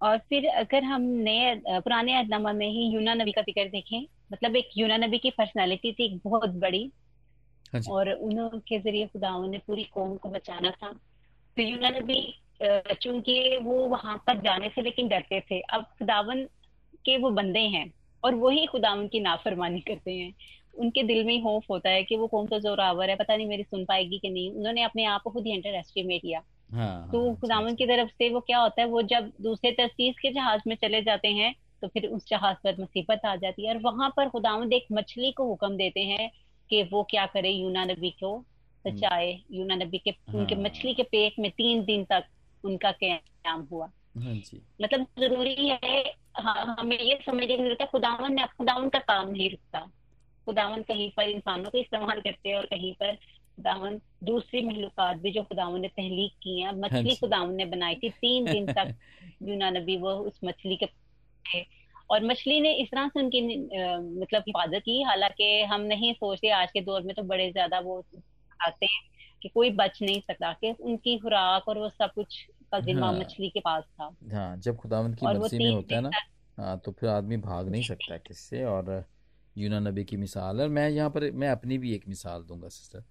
और फिर अगर हम नए पुराने अहदनामा में ही यूना नबी का ज़िक्र देखें मतलब एक यूना नबी की पर्सनालिटी थी एक बहुत बड़ी। हाँ और उनके ज़रिए खुदावन ने पूरी कौम को बचाना था। तो यूना नबी चूँकि वो वहाँ पर जाने से लेकिन डरते थे अब खुदावन के वो बंदे हैं और वही खुदावन की नाफरमानी करते हैं। उनके दिल में ही खौफ होता है कि वो कौन सा जोरावर है पता नहीं मेरी सुन पाएगी कि नहीं। उन्होंने अपने आप को खुद ही अंडर एस्टिमेट किया हाँ हाँ तो हाँ खुदावन की तरफ़ से वो क्या होता है वो जब दूसरे तस्तीस के जहाज़ में चले जाते हैं तो फिर उस जहाज़ पर मुसीबत आ जाती है। और वहाँ पर खुदावंद एक मछली को हुक्म देते हैं कि वो क्या करे यूना नबी को हम्म, बचाए यूना नबी के उनके मछली हाँ के पेट में तीन दिन तक उनका क्याम हुआ। हाँ जी। मतलब ज़रूरी है हाँ, हमें ये समझने की ज़रूरत है खुदावन ने खुदावन का काम नहीं रुकता। खुदावन कहीं पर इंसानों को इस्तेमाल करते हैं और कहीं पर खुदावन दूसरी महलूकात भी जो खुदावन ने तहलीक की है। हाँ मछली खुदावन ने बनाई थी तीन दिन तक। यूना नबी वो उस मछली के थे। और मछली ने इस तरह से उनकी मतलब हिफाजत की। हालाँकि हम नहीं सोचते आज के दौर में तो बड़े ज़्यादा वो आते हैं कि कोई बच नहीं सकता कि उनकी खुराक और वो सब कुछ का जिम्मा हाँ। मछली के पास था। हाँ जब खुदावंद की मर्ज़ी में होता है ना हाँ तो फिर आदमी भाग नहीं सकता किससे। और यूना नबी की मिसाल है और मैं यहाँ पर मैं अपनी भी एक मिसाल दूँगा सिस्टर।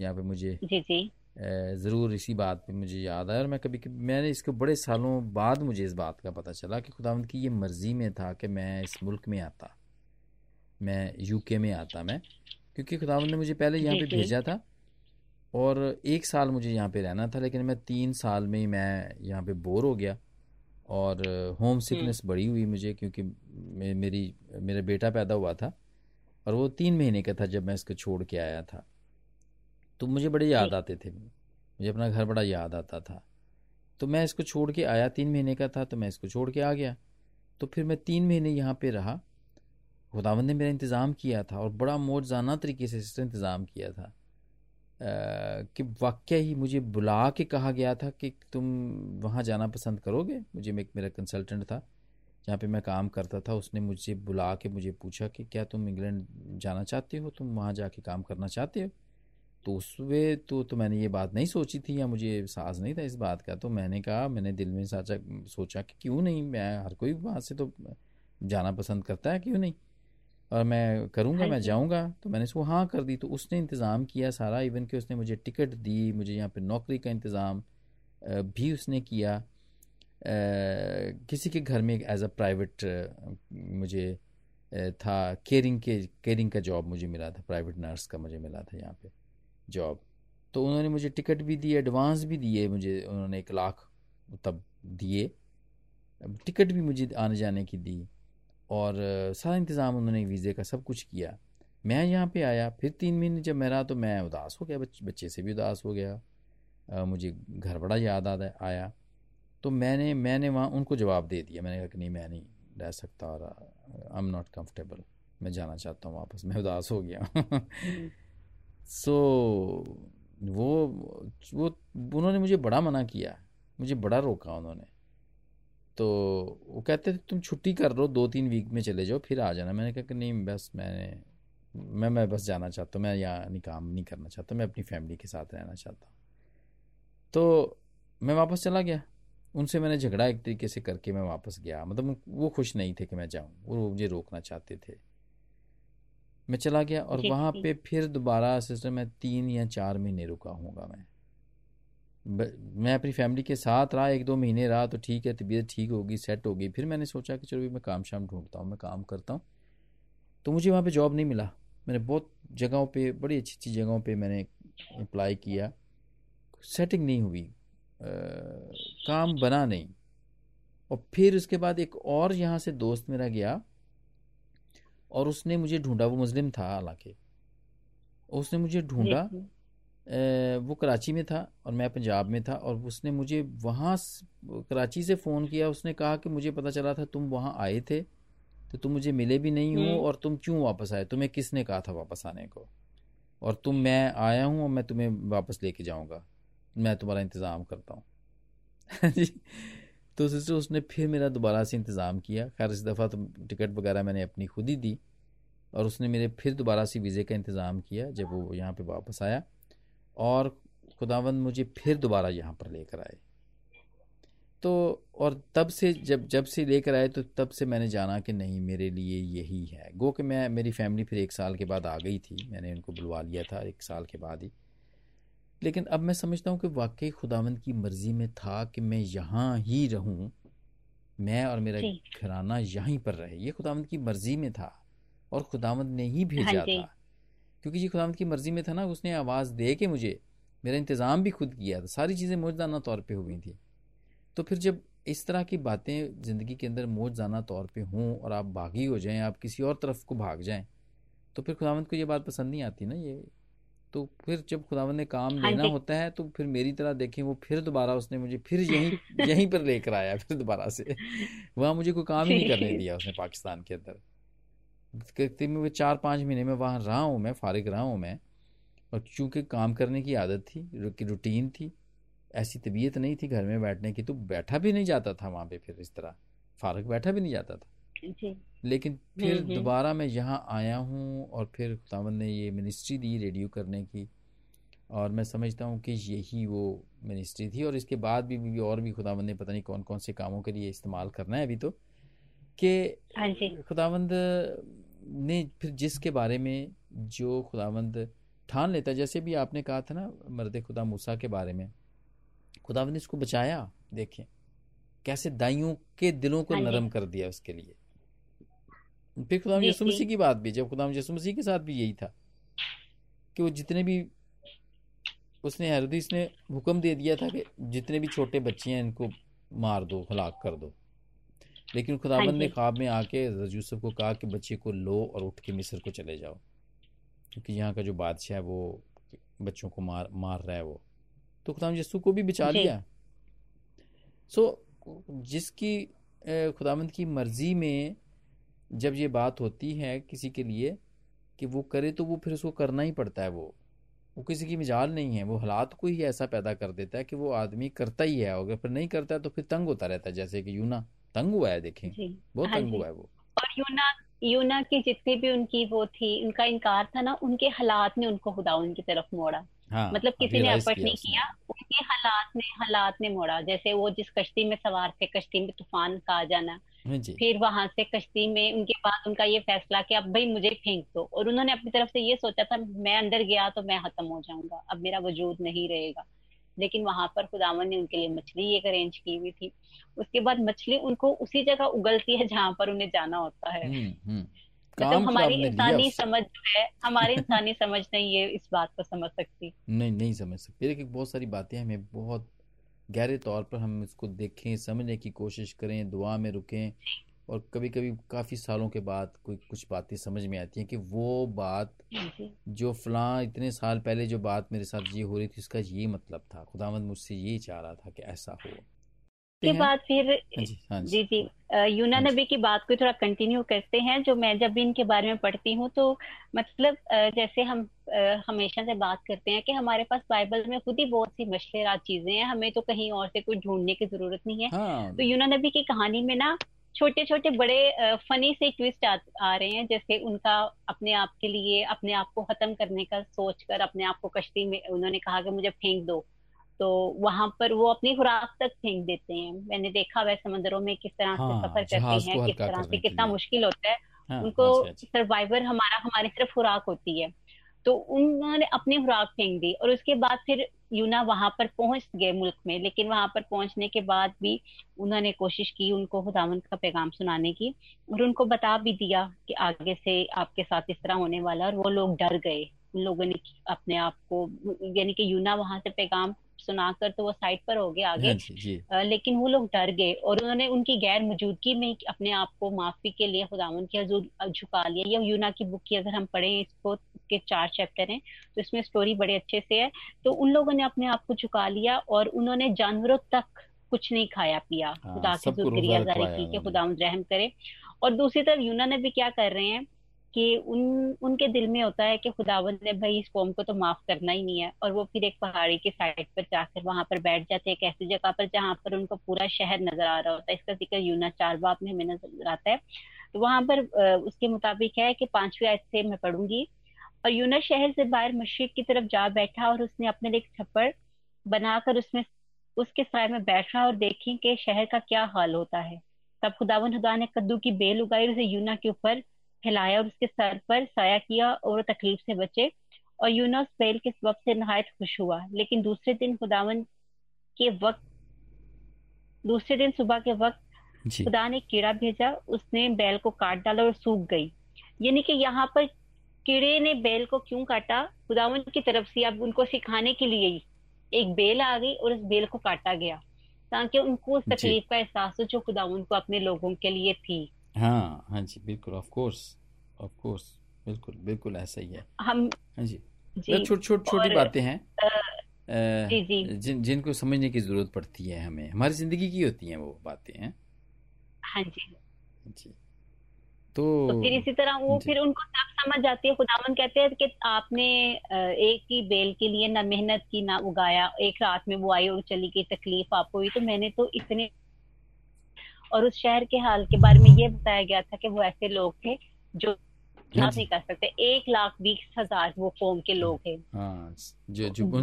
यहाँ पे मुझे जी जी। ज़रूर इसी बात पे मुझे याद आया और मैं कभी कभी मैंने इसको बड़े सालों बाद मुझे इस बात का पता चला कि खुदावंद की ये मर्ज़ी में था कि मैं इस मुल्क में आता। मैं यूके में आता मैं क्योंकि खुदावंद ने मुझे पहले यहाँ पे भेजा था और एक साल मुझे यहाँ पे रहना था लेकिन मैं तीन साल में ही मैं यहाँ पे बोर हो गया और होम हम्म। सिकनेस बड़ी हुई मुझे क्योंकि मेरी मेरा बेटा पैदा हुआ था और वो तीन महीने का था जब मैं इसको छोड़ के आया था। तो मुझे बड़े याद आते थे। मुझे अपना घर बड़ा याद आता था। तो मैं इसको छोड़ के आया तीन महीने का था तो मैं इसको छोड़ के आ गया। तो फिर मैं तीन महीने यहाँ पे रहा। खुदावंद ने मेरा इंतज़ाम किया था और बड़ा मौजाना तरीके से इसका इंतज़ाम किया था। कि वाक्य ही मुझे बुला के कहा गया था कि तुम वहाँ जाना पसंद करोगे? मुझे एक मेरा कंसल्टेंट था जहाँ पे मैं काम करता था। उसने मुझे बुला के मुझे पूछा कि क्या तुम इंग्लैंड जाना चाहते हो? तुम वहाँ जाके काम करना चाहते हो? तो उस वे तो तो मैंने ये बात नहीं सोची थी या मुझे एहसास नहीं था इस बात का। तो मैंने कहा मैंने दिल में साचा सोचा कि क्यों नहीं मैं हर कोई वहाँ से तो जाना पसंद करता है क्यों नहीं? और मैं करूँगा हाँ मैं जाऊँगा। तो मैंने उसको हाँ कर दी तो उसने इंतज़ाम किया सारा। इवन कि उसने मुझे टिकट दी मुझे यहाँ पर नौकरी का इंतज़ाम भी उसने किया। किसी के घर में एज अ प्राइवेट मुझे था केयरिंग के केयरिंग का जॉब मुझे मिला था प्राइवेट नर्स का मुझे मिला था यहाँ पे। जॉब तो उन्होंने मुझे टिकट भी दी एडवांस भी दिए मुझे उन्होंने एक लाख तब दिए। टिकट भी मुझे आने जाने की दी। और सारा इंतज़ाम उन्होंने वीज़े का सब कुछ किया। मैं यहाँ पे आया फिर तीन महीने जब मैं रहा तो मैं उदास हो गया बच, बच्चे से भी उदास हो गया। अ, मुझे घर बड़ा याद आ आया। तो मैंने मैंने वहाँ उनको जवाब दे दिया। मैंने कहा कि नहीं मैं नहीं रह सकता और आई एम नॉट कंफर्टेबल मैं जाना चाहता हूँ वापस। मैं उदास हो गया। सो वो वो, उन्होंने मुझे बड़ा मना किया। मुझे बड़ा रोका उन्होंने। तो वो कहते थे, तुम छुट्टी कर लो दो तीन वीक में चले जाओ, फिर आ जाना। मैंने कहा कि, नहीं, बस मैंने, मैं मैं बस जाना चाहता हूँ। मैं यहाँ काम नहीं करना चाहता। मैं अपनी फैमिली के साथ रहना चाहता हूँ। तो मैं वापस चला गया। उनसे मैंने झगड़ा एक तरीके से करके मैं वापस गया। मतलब वो खुश नहीं थे कि मैं जाऊँ। वो मुझे रोकना चाहते थे। मैं चला गया और वहाँ पे फिर दोबारा सिस्टर मैं तीन या चार महीने रुका हूँगा मैं। ब- मैं अपनी फैमिली के साथ रहा एक दो महीने रहा तो ठीक है तबीयत ठीक होगी सेट होगी। फिर मैंने सोचा कि चलो भी मैं काम शाम ढूंढता हूँ मैं काम करता हूँ। तो मुझे वहाँ पे जॉब नहीं मिला। मैंने बहुत जगहों पे बड़ी अच्छी अच्छी जगहों पे मैंने अप्लाई किया। सेटिंग नहीं हुई। अ, काम बना नहीं। और फिर उसके बाद एक और यहाँ से दोस्त मेरा गया। और उसने मुझे ढूंढा वो मुस्लिम था हालाँकि। उसने मुझे ढूंढा वो कराची में था और मैं पंजाब में था और उसने मुझे वहाँ कराची से फ़ोन किया उसने कहा कि मुझे पता चला था तुम वहाँ आए थे तो तुम मुझे मिले भी नहीं हो और तुम क्यों वापस आए? तुम्हें किसने कहा था वापस आने को? और तुम मैं आया हूँ और मैं तुम्हें वापस लेके जाऊँगा। मैं तुम्हारा इंतज़ाम करता हूँ। जी। तो सिस्टर उसने फिर मेरा दोबारा से इंतज़ाम किया। खैर, इस दफ़ा तो टिकट वगैरह मैंने अपनी खुद ही दी और उसने मेरे फिर दोबारा से वीज़े का इंतज़ाम किया जब वो यहाँ पे वापस आया और खुदावंद मुझे फिर दोबारा यहाँ पर लेकर आए। तो और तब से जब जब से लेकर आए तो तब से मैंने जाना कि नहीं, मेरे लिए यही है। गो कि मैं, मेरी फैमिली फिर एक साल के बाद आ गई थी। मैंने उनको बुलवा लिया था एक साल के बाद ही। लेकिन अब मैं समझता हूँ कि वाकई खुदावंद की मर्ज़ी में था कि मैं यहाँ ही रहूँ मैं और मेरा घराना यहीं पर रहे। ये खुदावंद की मर्ज़ी में था और खुदावंद ने ही भेजा हाँ था। क्योंकि ये खुदावंद की मर्ज़ी में था ना उसने आवाज़ दे के मुझे मेरा इंतज़ाम भी खुद किया था। सारी चीज़ें मौजदाना तौर पर हुई थी। तो फिर जब इस तरह की बातें ज़िंदगी के अंदर मौजदाना तौर पर हों और आप बागी हो जाएँ आप किसी और तरफ़ को भाग जाएँ तो फिर खुदावंत को ये बात पसंद नहीं आती ना ये तो फिर जब खुदावंत ने काम हाँ लेना होता है तो फिर मेरी तरह देखें वो फिर दोबारा उसने मुझे फिर यहीं यहीं पर लेकर आया फिर दोबारा से। वहाँ मुझे कोई काम ही नहीं करने दिया उसने पाकिस्तान के अंदर। में चार पाँच महीने में वहाँ रहा हूँ मैं फारिग रहा हूँ मैं और चूँकि काम करने की आदत थी रूटीन थी ऐसी तबीयत नहीं थी घर में बैठने की तो बैठा भी नहीं जाता था वहाँ पे फिर इस तरह। फारग बैठा भी नहीं जाता था। जी। लेकिन फिर दोबारा मैं यहाँ आया हूँ और फिर खुदावंद ने ये मिनिस्ट्री दी रेडियो करने की। और मैं समझता हूँ कि यही वो मिनिस्ट्री थी और इसके बाद भी, भी और भी खुदावंद ने पता नहीं कौन कौन से कामों के लिए इस्तेमाल करना है अभी तो। कि हाँ खुदावंद ने फिर जिसके बारे में जो खुदावंद ठान लेता जैसे भी आपने कहा था ना मर्द खुदा मूसा के बारे में खुदावंद ने इसको बचाया देखें कैसे दाइयों के दिलों को हाँ नरम कर दिया उसके लिए। फिर खुदाम यसु मसीह की बात भी जब खुदा यसु मसीह के साथ भी यही था कि वो जितने भी उसने हरदीस ने हुक्म दे दिया था कि जितने भी छोटे बच्चे हैं इनको मार दो हलाक कर दो। लेकिन खुदाबंद हाँ ने ख्वाब में आके यूसुफ को कहा कि बच्चे को लो और उठ के मिस्र को चले जाओ क्योंकि यहाँ का जो बादशाह है वो बच्चों को मार मार रहा है वो। तो खुदाम यसु को भी बचा लिया। सो so, जिसकी खुदामंद की मर्ज़ी में जब ये बात होती है किसी के लिए कि वो करे तो वो फिर उसको करना ही पड़ता है वो। वो किसी की मिजाल नहीं है वो हालात को ही ऐसा पैदा कर देता है कि वो आदमी करता ही है अगर फिर नहीं करता है तो फिर तंग होता रहता है जैसे कि यूना। तंग हुआ है देखें। बहुत हाँ तंग हुआ है वो। और यूना यूना की जितनी भी उनकी वो थी उनका इनकार था ना उनके हालात ने उनको खुदा उनकी तरफ़ मोड़ा। हाँ, मतलब किसी ने एफर्ट नहीं किया उनके हालात ने हालात ने मोड़ा। जैसे वो जिस कश्ती में सवार थे कश्ती में तूफ़ान का आ जाना फिर वहाँ से कश्ती में उनके बाद उनका ये फैसला कि अब भाई मुझे फेंक दो। और उन्होंने अपनी तरफ़ से ये सोचा था मैं अंदर गया तो मैं खत्म हो जाऊँगा अब मेरा वजूद नहीं रहेगा। लेकिन वहाँ पर खुदावन ने उनके लिए मछली एक अरेंज की हुई थी। उसके बाद मछली उनको उसी जगह उगलती है जहाँ पर उन्हें जाना होता है। हम्म, हम्म। मतलब हमारी इंसानी समझ जो है हमारी इंसानी समझ नहीं ये इस बात को समझ सकती। नहीं नहीं समझ सकती। देखिए बहुत सारी बातें हमें बहुत गहरे तौर पर हम इसको देखें समझने की कोशिश करें दुआ में रुकें और कभी कभी काफ़ी सालों के बाद कोई कुछ बातें समझ में आती हैं कि वो बात जो फलां इतने साल पहले जो बात मेरे साथ ये हो रही थी उसका ये मतलब था। खुदावंद मुझसे ये चाह रहा था कि ऐसा हो। के बाद फिर हाँ जी हाँ जी, जी यूना हाँ नबी की बात को थोड़ा कंटिन्यू करते हैं जो मैं जब भी इनके बारे में पढ़ती हूँ तो मतलब जैसे हम हमेशा से बात करते हैं कि हमारे पास बाइबल में खुद ही बहुत सी मशलेरात चीज़ें हैं हमें तो कहीं और से कुछ ढूँढने की ज़रूरत नहीं है। हाँ। तो यूना नबी की कहानी में ना छोटे छोटे बड़े फनी से ट्विस्ट आ, आ रहे हैं जैसे उनका अपने आप के लिए अपने आप को खत्म करने का सोच कर अपने आप को कश्ती में उन्होंने कहा कि मुझे फेंक दो। तो वहाँ पर वो अपनी खुराक तक फेंक देते हैं। मैंने देखा वह समंदरों में किस तरह हाँ, से सफ़र करते हैं किस तरह से कितना मुश्किल होता है। हाँ, उनको सर्वाइवर अच्छा, अच्छा। हमारा हमारी तरफ़ खुराक होती है। तो उन्होंने अपनी खुराक फेंक दी और उसके बाद फिर यूना वहाँ पर पहुँच गए मुल्क में। लेकिन वहाँ पर पहुँचने के बाद भी उन्होंने कोशिश की उनको खुदावन का पैगाम सुनाने की और उनको बता भी दिया कि आगे से आपके साथ इस तरह होने वाला और वो लोग डर गए। उन लोगों ने अपने आप को यानी कि यूना वहाँ से पैगाम सुनाकर तो वो साइड पर हो गए आगे। हाँ. आ, लेकिन वो लोग डर गए और उन्होंने उनकी गैर मौजूदगी में अपने आप को माफ़ी के लिए खुदावन की हजूर झुका लिया। या यूना की बुक की अगर हम पढ़े इसको के चार चैप्टर हैं तो इसमें स्टोरी बड़े अच्छे से है। तो उन लोगों ने अपने आप को झुका लिया और उन्होंने जानवरों तक कुछ नहीं खाया पिया। हाँ, खुदा की जारी की कि खुदा रहम करे। और दूसरी तरफ़ यूना ने भी क्या कर रहे हैं कि उन, उनके दिल में होता है कि खुदावंद ने भाई इस कौम को तो माफ़ करना ही नहीं है। और वो फिर एक पहाड़ी की साइड पर जाकर वहाँ पर बैठ जाते हैं, एक ऐसी जगह पर जहाँ पर उनको पूरा शहर नज़र आ रहा होता है। इसका ज़िक्र यूना चार बाप में हमें नज़र आता है। तो वहाँ पर उसके मुताबिक है कि पांचवी आयत से मैं पढ़ूँगी। और यूना शहर से बाहर मशरक की तरफ़ जा बैठा और उसने अपने लिए छप्पड़ बनाकर उसमें, उसके साय में बैठ और देखें कि शहर का क्या हाल होता है। तब खुदावन खुदा ने कद्दू की बेल उगाई उसे यूना के ऊपर फैलाया और उसके सर पर साया किया और तकलीफ़ से बचे। और यूना उस बेल के सबब से नहायत खुश हुआ लेकिन दूसरे दिन खुदावन के वक्त दूसरे दिन सुबह के वक्त खुदा ने कीड़ा भेजा उसने बैल को काट डाला और सूख गई। यानी कि यहाँ पर कीड़े ने बैल को क्यों काटा? खुदावन की तरफ़ से अब उनको सिखाने के लिए ही एक बेल आ गई और उस बेल को काटा गया ताकि उनको उस तकलीफ़ का एहसास हो जो खुदावन को अपने लोगों के लिए थी। हाँ हाँ जी बिल्कुल ऑफ़ कोर्स ऑफ़ कोर्स बिल्कुल बिल्कुल ऐसा ही है। हम हाँ जी। छोटी छोटी छोट, छोटी बातें हैं। जी जी। जिन जिनको समझने की ज़रूरत पड़ती है हमें हमारी ज़िंदगी की होती हैं वो बातें हैं। हाँ जी। जी। तो, तो फिर इसी तरह वो फिर उनको सब समझ जाती है खुदावन कहते हैं कि आपने एक ही बेल के लिए ना मेहनत की ना उगाया एक रात में वो आई और चली गई तकलीफ़ आपको हुई तो मैंने तो इतने और उस शहर के हाल के बारे में ये बताया गया था कि वो ऐसे लोग थे जो हाँ नहीं कर सकते। एक लाख बीस हज़ार वो कौम के लोग हैं।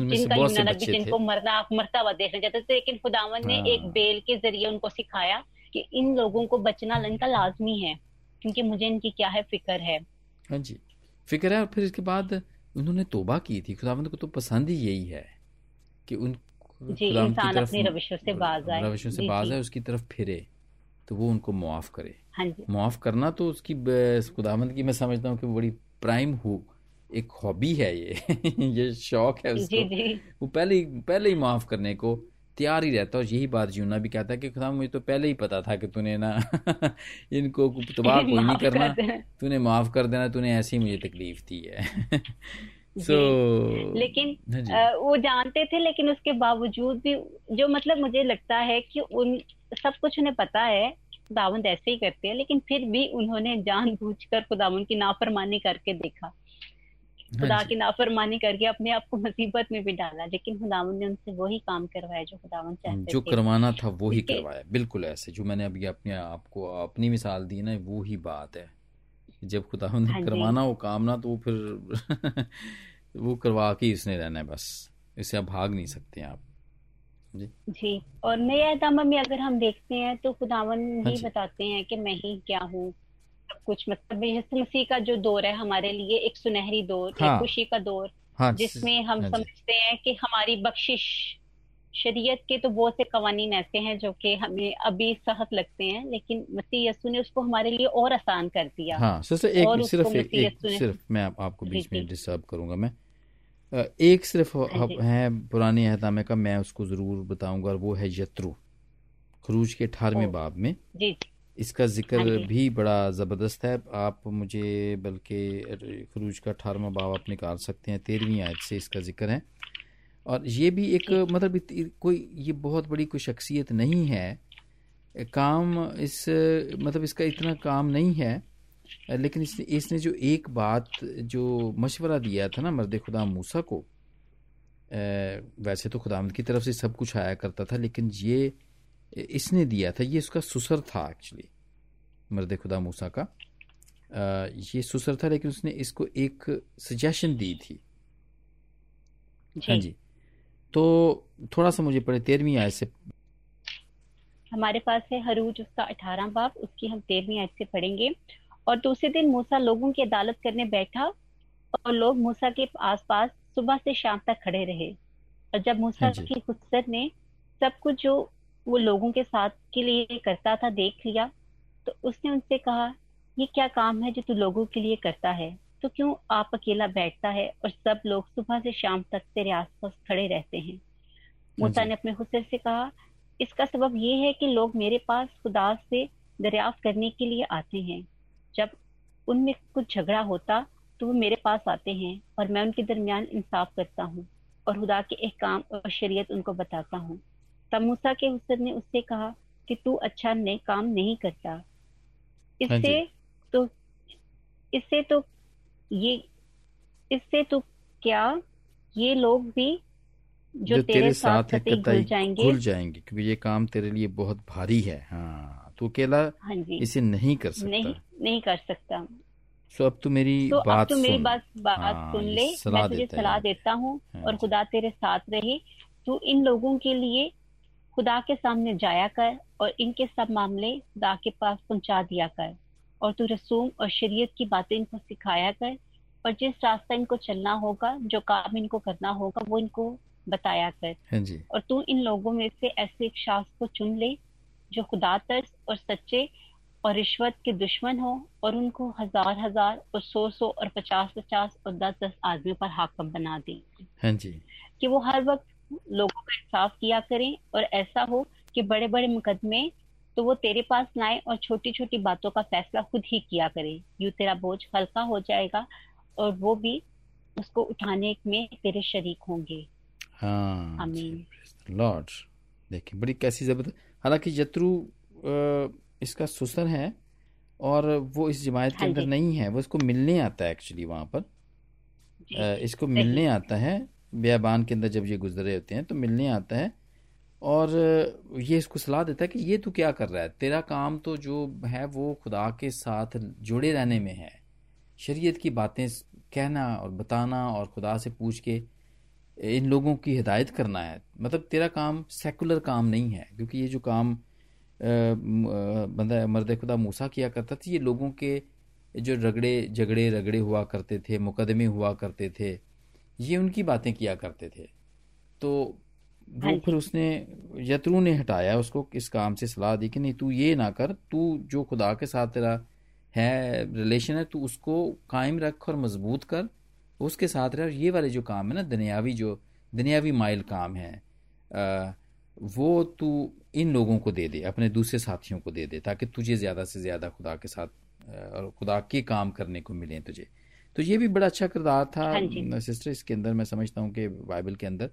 जिनका मरना मरता हुआ देखना चाहते थे लेकिन खुदावन ने एक हाँ। बेल के ज़रिए उनको सिखाया कि इन लोगों को बचना इनका लाजमी है क्योंकि मुझे इनकी क्या है फ़िक्र है। हाँ जी। फ़िक्र है और फिर इसके बाद उन्होंने तोबा की थी। खुदावंद को तो पसंद ही यही है कि उन जी इंसान अपनी रविशों से बाज आए। रविशों से बाज आए उसकी तरफ़ फिरे। तो वो उनको मुआफ करे। हाँ जी। मुआफ करना तो उसकी खुदावंद की मैं समझता हूँ कि बड़ी प्राइम हो एक हॉबी है ये। ये शौक है उसको। जी जी। वो पहले ही पहले ही माफ़ करने को तैयार ही रहता है और यही बात यूना भी कहता है कि खुदा मुझे तो पहले ही पता था कि तूने ना इनको तबाह कोई नहीं करना। तूने माफ़ कर देना तूने ऐसी मुझे तकलीफ़ दी है। So, लेकिन हाँ वो जानते थे लेकिन उसके बावजूद भी जो मतलब मुझे लगता है कि उन सब कुछ उन्हें पता है खुदावंद ऐसे ही करते हैं लेकिन फिर भी उन्होंने जानबूझकर खुदावंद की नाफरमानी करके देखा। खुदा हाँ की नाफरमानी करके अपने आप को मुसीबत में भी डाला लेकिन खुदावन ने उनसे वही काम करवाया जो खुदावन चाहते जो करवाना था वो ही। करवाया बिल्कुल ऐसे जो मैंने अभी अपने आपको अपनी मिसाल दी ना वो ही बात है। जब खुदावन ने हाँ करवाना वो काम ना तो वो फिर वो करवा के इसने रहना है बस इससे आप भाग नहीं सकते आप। जी। जी। और नया दामा में अगर हम देखते हैं तो खुदावन हाँ ही बताते हैं कि मैं ही क्या हूँ। कुछ मतलब मसीह का जो दौर है हमारे लिए एक सुनहरी दौर हाँ, एक खुशी का दौर हाँ, जिसमें हम हाँ समझते हैं कि हमारी बख्शिश शरीयत के तो बहुत से कवानीन ऐसे हैं जो कि हमें अभी सहत लगते हैं लेकिन मसीह यसु ने उसको हमारे लिए और आसान कर दिया। हाँ सिर्फ़ एक सिर्फ़ एक, एक सिर्फ़ मैं आप, आपको बीच में डिस्टर्ब करूँगा मैं। एक सिर्फ़ हाँ है पुरानी अहदामे का मैं उसको ज़रूर बताऊँगा और वो है यत्रु। खरूज के अठारहवें बाब में। इसका ज़िक्र हाँ भी बड़ा ज़बरदस्त है। आप मुझे बल्कि खरूज का अठारहवा बाब आप निकाल सकते हैं तेरहवीं आयत से इसका ज़िक्र है। और ये भी एक मतलब कोई ये बहुत बड़ी कोई शख्सियत नहीं है। काम इस मतलब इसका इतना काम नहीं है लेकिन इसने इसने जो एक बात जो मशवरा दिया था ना मर्द खुदा मूसा को वैसे तो खुदामद की तरफ़ से सब कुछ आया करता था लेकिन ये इसने दिया था ये उसका सुसर था एक्चुअली मर्द खुदा मूसा का। ये सुसर था लेकिन उसने इसको एक सजेशन दी थी। हाँ जी। तो थोड़ा सा मुझे पढ़े तेरहवीं आयत से। हमारे पास है हरूज उसका अठारह बाप उसकी हम तेरहवीं आयत से पढ़ेंगे। और दूसरे दिन मूसा लोगों की अदालत करने बैठा और लोग मूसा के आसपास सुबह से शाम तक खड़े रहे। और जब मूसा की खुसर ने सब कुछ जो वो लोगों के साथ के लिए करता था देख लिया तो उसने उनसे कहा ये क्या काम है जो तू लोगों के लिए करता है? तो क्यों आप अकेला बैठता है और सब लोग सुबह से शाम तक तेरे आसपास खड़े रहते हैं? मूसा ने अपने हुसर से कहा इसका सबब ये है कि लोग मेरे पास खुदा से दरियाफ्त करने के लिए आते हैं। जब उनमें कुछ झगड़ा होता तो वो मेरे पास आते हैं और मैं उनके दरमियान इंसाफ करता हूँ और खुदा के एक काम और शरीयत उनको बताता हूँ। तब मूसा के हुसर ने उससे कहा कि तू अच्छा नहीं काम नहीं करता। हाँ इससे तो इससे तो ये इससे तो क्या ये लोग भी जो, जो तेरे, तेरे साथ है घुल जाएँगे। घुल जाएँगे क्योंकि ये काम तेरे लिए बहुत भारी है। हाँ तू अकेला हाँ इसे नहीं कर सकता। नहीं नहीं कर सकता। सो अब तू मेरी तो बात अब तू मेरी बात बात हाँ, सुन ले मैं तुझे सलाह देता हूँ हाँ। और खुदा तेरे साथ रहे। तू इन लोगों के लिए खुदा के सामने जाया कर और इनके सब मामले खुदा के पास पहुँचा दिया कर। और तू रसूम और शरीयत की बातें इनको सिखाया कर और जिस रास्ता इनको चलना होगा जो काम इनको करना होगा वो इनको बताया कर। हाँ जी। और तू इन लोगों में से ऐसे एक शास्त्र को चुन ले जो खुदा तरस और सच्चे और रिश्वत के दुश्मन हो और उनको हज़ार हज़ार और सौ सौ और पचास पचास और दस दस आदमियों पर हाकम बना दे। हाँ जी। कि वो हर वक्त लोगों का इंसाफ किया करें और ऐसा हो कि बड़े बड़े मुकदमे तो वो तेरे पास लाए और छोटी छोटी बातों का फैसला खुद ही किया करे। यूँ तेरा बोझ हल्का हो जाएगा और वो भी उसको उठाने में तेरे शरीक होंगे। हाँ आमीन। लॉर्ड देखिए बड़ी कैसी ज़बरदस्त हालाँकि यत्रु इसका सुसर है और वो इस जमायत के हाँ अंदर नहीं है वो इसको मिलने आता है एक्चुअली वहाँ पर। इसको मिलने आता है बियाबान के अंदर जब ये गुजरे होते हैं तो मिलने आता है और ये इसको सलाह देता है कि ये तू क्या कर रहा है? तेरा काम तो जो है वो खुदा के साथ जुड़े रहने में है। शरीयत की बातें कहना और बताना और खुदा से पूछ के इन लोगों की हिदायत करना है। मतलब तेरा काम सेकुलर काम नहीं है क्योंकि ये जो काम बंदा मर्द खुदा मूसा किया करता था। ये लोगों के जो रगड़े झगड़े रगड़े हुआ करते थे मुकदमे हुआ करते थे ये उनकी बातें किया करते थे। तो हाँ वो फिर उसने यत्रु ने हटाया उसको इस काम से सलाह दी कि नहीं तू ये ना कर तू जो खुदा के साथ तेरा है रिलेशन है तू उसको कायम रख और मज़बूत कर उसके साथ रह। और ये वाले जो काम है ना दुनियावी जो दुनियावी माइल काम है। वो तू इन लोगों को दे दे अपने दूसरे साथियों को दे दे ताकि तुझे ज़्यादा से ज़्यादा खुदा के साथ और खुदा के काम करने को मिले तुझे। तो ये भी बड़ा अच्छा किरदार था हाँ सिस्टर इसके अंदर मैं समझता हूँ कि बाइबल के अंदर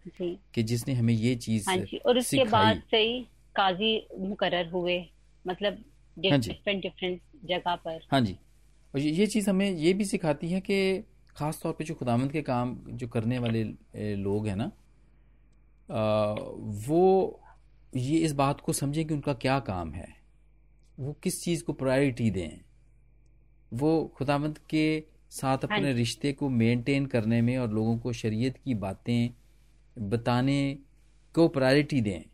कि जिसने हमें ये चीज़ हाँ और उसके बाद से ही काजी मुकर्रर हुए मतलब हाँ डिफरेंट डिफरेंट जगह पर। हाँ जी। और ये चीज़ हमें ये भी सिखाती है कि ख़ास तौर पे जो खुदामंद के काम जो करने वाले लोग हैं ना वो ये इस बात को समझें कि उनका क्या काम है। वो किस चीज़ को प्रायोरिटी दें। वो खुदावंद के साथ हाँ अपने रिश्ते को मेंटेन करने में और लोगों को शरीयत की बातें बताने को प्रायोरिटी दें।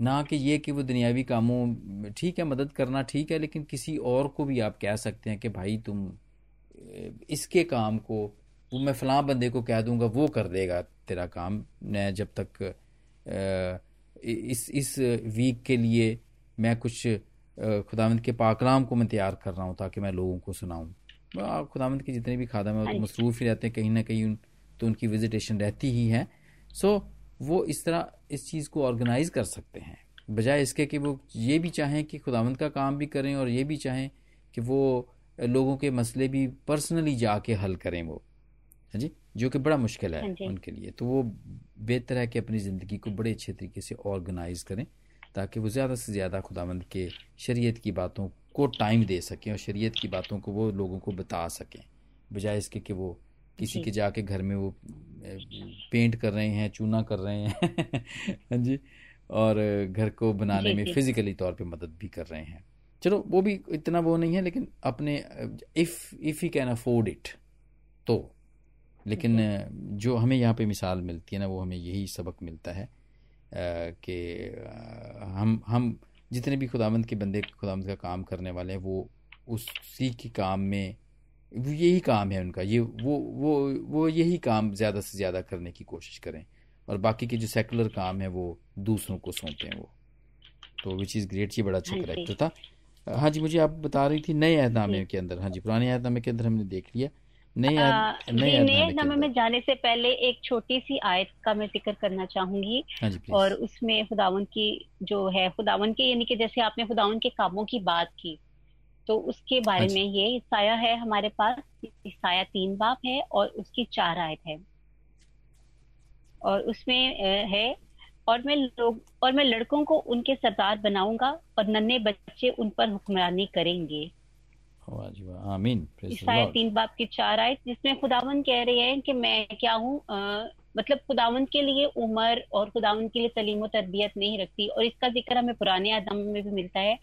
ना कि ये कि वो दुनियावी कामों ठीक है मदद करना ठीक है लेकिन किसी और को भी आप कह सकते हैं कि भाई तुम इसके काम को वो मैं फलां बंदे को कह दूँगा वो कर देगा। तेरा काम। मैं जब तक इस इस वीक के लिए मैं कुछ खुदावंद के पाकलाम को मैं तैयार कर रहा हूँ ताकि मैं लोगों को सुनाऊँ। खुदावंद के जितने भी खादम हैं वो मसरूफ़ ही रहते हैं कहीं ना कहीं उन, तो उनकी विजिटेशन रहती ही है। सो वो इस तरह इस चीज़ को ऑर्गेनाइज कर सकते हैं। बजाय इसके कि वो ये भी चाहें कि खुदावंद का काम भी करें और ये भी चाहें कि वो लोगों के मसले भी पर्सनली जाके हल करें वो। है जी? जो कि बड़ा मुश्किल है हाँ उनके लिए। तो वो बेहतर है कि अपनी ज़िंदगी को बड़े अच्छे तरीके से ऑर्गेनाइज करें ताकि वो ज़्यादा से ज़्यादा खुदावंद के शरीयत की बातों को टाइम दे सकें और शरीयत की बातों को वो लोगों को बता सकें बजाय इसके कि वो किसी के जाके घर में वो पेंट कर रहे हैं चूना कर रहे हैं। हाँ जी? और घर को बनाने में फिजिकली तौर पे मदद भी कर रहे हैं। चलो वो भी इतना वो नहीं है लेकिन अपने if if he can afford it तो लेकिन जो हमें यहाँ पे मिसाल मिलती है ना वो हमें यही सबक मिलता है कि हम हम जितने भी खुदावंद के बंदे खुदावंद का काम करने वाले हैं वो उसी के काम में वो यही काम है उनका ये वो वो वो यही काम ज़्यादा से ज़्यादा करने की कोशिश करें और बाकी के जो सेकुलर काम है वो दूसरों को सौंपें वो। तो विच इज़ ग्रेट ये बड़ा अच्छा हाँ करेक्टर था। हाँ जी मुझे आप बता रही थी नए अहदनामे के अंदर। हाँ जी पुराने अहदनामे के अंदर हमने देख लिया। के नामे में जाने से पहले एक छोटी सी आयत का मैं ज़िक्र करना चाहूँगी। हाँ और उसमें खुदावन की जो है खुदावन के यानी कि जैसे आपने खुदावन के कामों की बात की तो उसके हाँ बारे में ये ईसाया है हमारे पास ईसाया तीन बाप है और उसकी चार आयत है। और उसमें है और मैं लोग और मैं लड़कों को उनके सरदार बनाऊँगा और नन्हे बच्चे उन पर हुक्मरानी करेंगे। आमीन तीन बाप की चार आयत जिसमें खुदावन कह रहे हैं कि मैं क्या हूँ? मतलब खुदावन के लिए उम्र और खुदावन के लिए तलीम तरबियत नहीं रखती। और इसका ज़िक्र हमें पुराने आदम में भी मिलता है।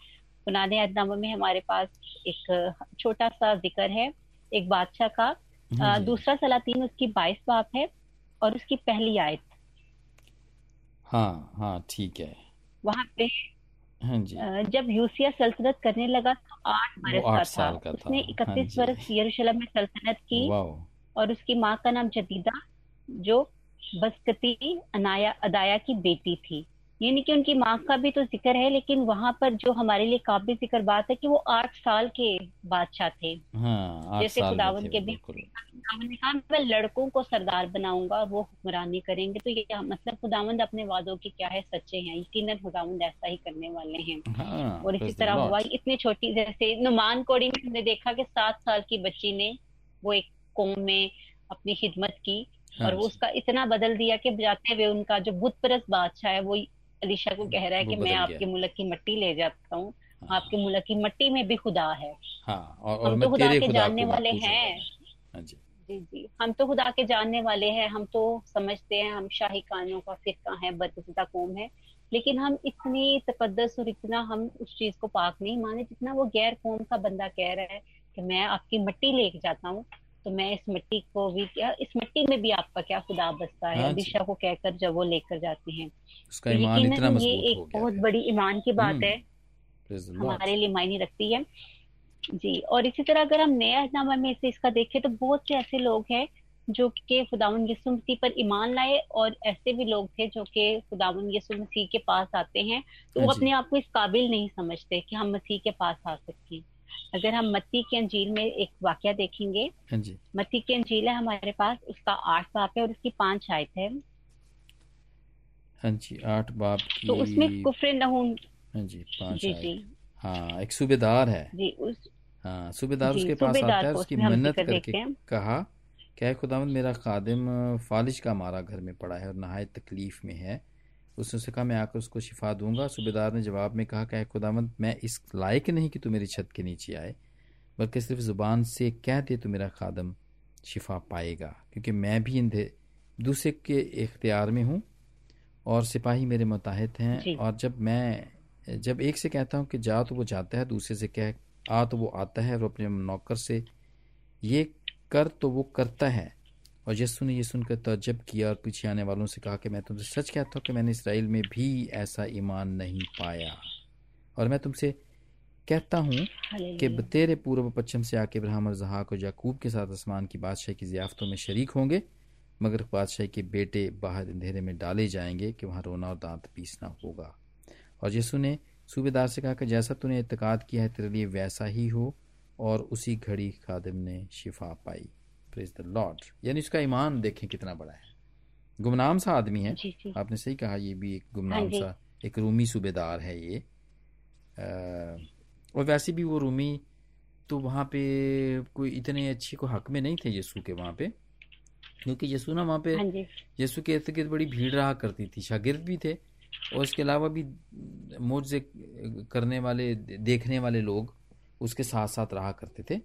पुराने आदम में हमारे पास एक छोटा सा ज़िक्र है एक बादशाह का। हाँ अ, जी। दूसरा सलातीन उसकी बाईस बाप है और उसकी पहली आयत। हाँ हाँ ठीक है। वहाँ पे हाँ जी। जब यूसिया सल्तनत करने लगा तो आठ बरस का था। साल का उसने हाँ इकतीस जी। बरस यरूशलेम में सल्तनत की और उसकी माँ का नाम जदीदा जो बस्कती अनाया अदाया की बेटी थी। यानी कि उनकी माँ का भी तो ज़िक्र है लेकिन वहाँ पर जो हमारे लिए काबिल ज़िक्र बात है कि वो आठ साल के बादशाह थे। हाँ जैसे खुदावन के भी खुदावन ने कहा मैं लड़कों को सरदार बनाऊँगा वो हुक्मरानी करेंगे। तो ये मतलब खुदावंद अपने वादों के क्या है सच्चे हैं यकीन खुदावंद ऐसा ही करने वाले हैं। हाँ और इसी तरह हुआ इतनी छोटी जैसे नुमान कोड़ी में हमने देखा कि सात साल की बच्ची ने वो एक कौम में अपनी खिदमत की हाँ और वो उसका इतना बदल दिया कि जाते हुए उनका जो बुत परस्त बादशाह है वो अलीशा को कह रहा है कि मैं आपके मुल्क की मट्टी ले जाता हूँ। हाँ। आपके मुल्क की मट्टी में भी खुदा है। हाँ और और हम तो खुदा के जानने वाले हैं। हाँ। जी। जी हम तो खुदा के जानने वाले हैं। हम तो समझते हैं हम शाही कानों का फिरका है बदकिस्मता कौम है। लेकिन हम इतनी तकदस और इतना हम उस चीज़ को पाक नहीं माने जितना वो गैर कौम का बंदा कह रहा है कि मैं आपकी मट्टी लेके जाता हूँ। तो मैं इस मिट्टी को भी क्या इस मिट्टी में भी आपका क्या खुदा बसता है? हाँ दिशा को कहकर जब वो लेकर जाते हैं। उसका ईमान इतना ये एक बहुत बड़ी ईमान की बात हम्म। है। हमारे लिए मायने रखती है। जी और इसी तरह अगर हम नया अहदनामा में से इसका देखें तो बहुत से ऐसे लोग हैं जो कि खुदावन यसु मसीह पर ईमान लाए और ऐसे भी लोग थे जो कि खुदावन यसु मसीह के पास आते हैं। तो हाँ वो अपने आप को इस काबिल नहीं समझते कि हम मसीह के पास आ सकें। अगर हम मत्ती की अंजील में एक वाक्य देखेंगे। हाँ मत्ती की अंजील है हमारे पास उसका आठ बाप है और उसकी पाँच आयत है। हाँ जी आठ बाप तो उसमें की कुफर नहून हाँ। जी पाँच जी जी। हाँ एक सूबेदार है। जी उस हाँ सूबेदार उसके पास आता है उसकी उसमें मन्नत करके कहा क्या खुदावंद मेरा खादिम फालिज का मारा घर में पड़ा है और नहायत तकलीफ़ में है। उसने उसे कहा मैं आकर उसको शिफा दूँगा। सूबेदार ने जवाब में कहा क्या है खुदावंद मैं इस लायक नहीं कि तू मेरी छत के नीचे आए बल्कि सिर्फ़ ज़ुबान से कह दे तो मेरा खादम शिफा पाएगा क्योंकि मैं भी इन दूसरे के इख्तियार में हूँ और सिपाही मेरे मुताहत हैं और जब मैं जब एक से कहता हूँ कि जा तो वो जाता है दूसरे से कह आ तो वो आता है और अपने नौकर से ये कर तो वो करता है। और यस्सु ने ये सुनकर तजब किया और पीछे आने वालों से कहा कि मैं तुमसे सच कहता हूँ कि मैंने इसराइल में भी ऐसा ईमान नहीं पाया। और मैं तुमसे कहता हूँ कि हालेलुया तेरे पूर्व पश्चिम से आके इब्राहिम और जहाक और याकूब के साथ आसमान की बादशाह की जियाफ्तों में शरीक होंगे मगर बादशाह के बेटे बाहर अंधेरे में डाले जाएँगे कि वहाँ रोना और दांत पीसना होगा। और यसु ने सूबेदार से कहा कि जैसा तूने इतकाद किया है तेरे लिए वैसा ही हो और उसी घड़ी खादिम ने शिफा पाई। प्रेज द लॉर्ड यानी उसका ईमान देखें कितना बड़ा है। गुमनाम सा आदमी है। जी जी। आपने सही कहा ये भी एक हाँ गुमनाम सा एक रूमी सूबेदार है ये। अ, और वैसे भी वो रूमी तो वहाँ पे कोई इतने अच्छे को हक में नहीं थे यीशु के वहाँ पे। क्योंकि यीशु ना वहाँ पे हाँ यीशु के इर्द गिर्द बड़ी भीड़ रहा करती थी शागिर्द भी थे। और इसके अलावा भी मुझसे करने वाले देखने वाले लोग उसके साथ साथ रहा करते थे।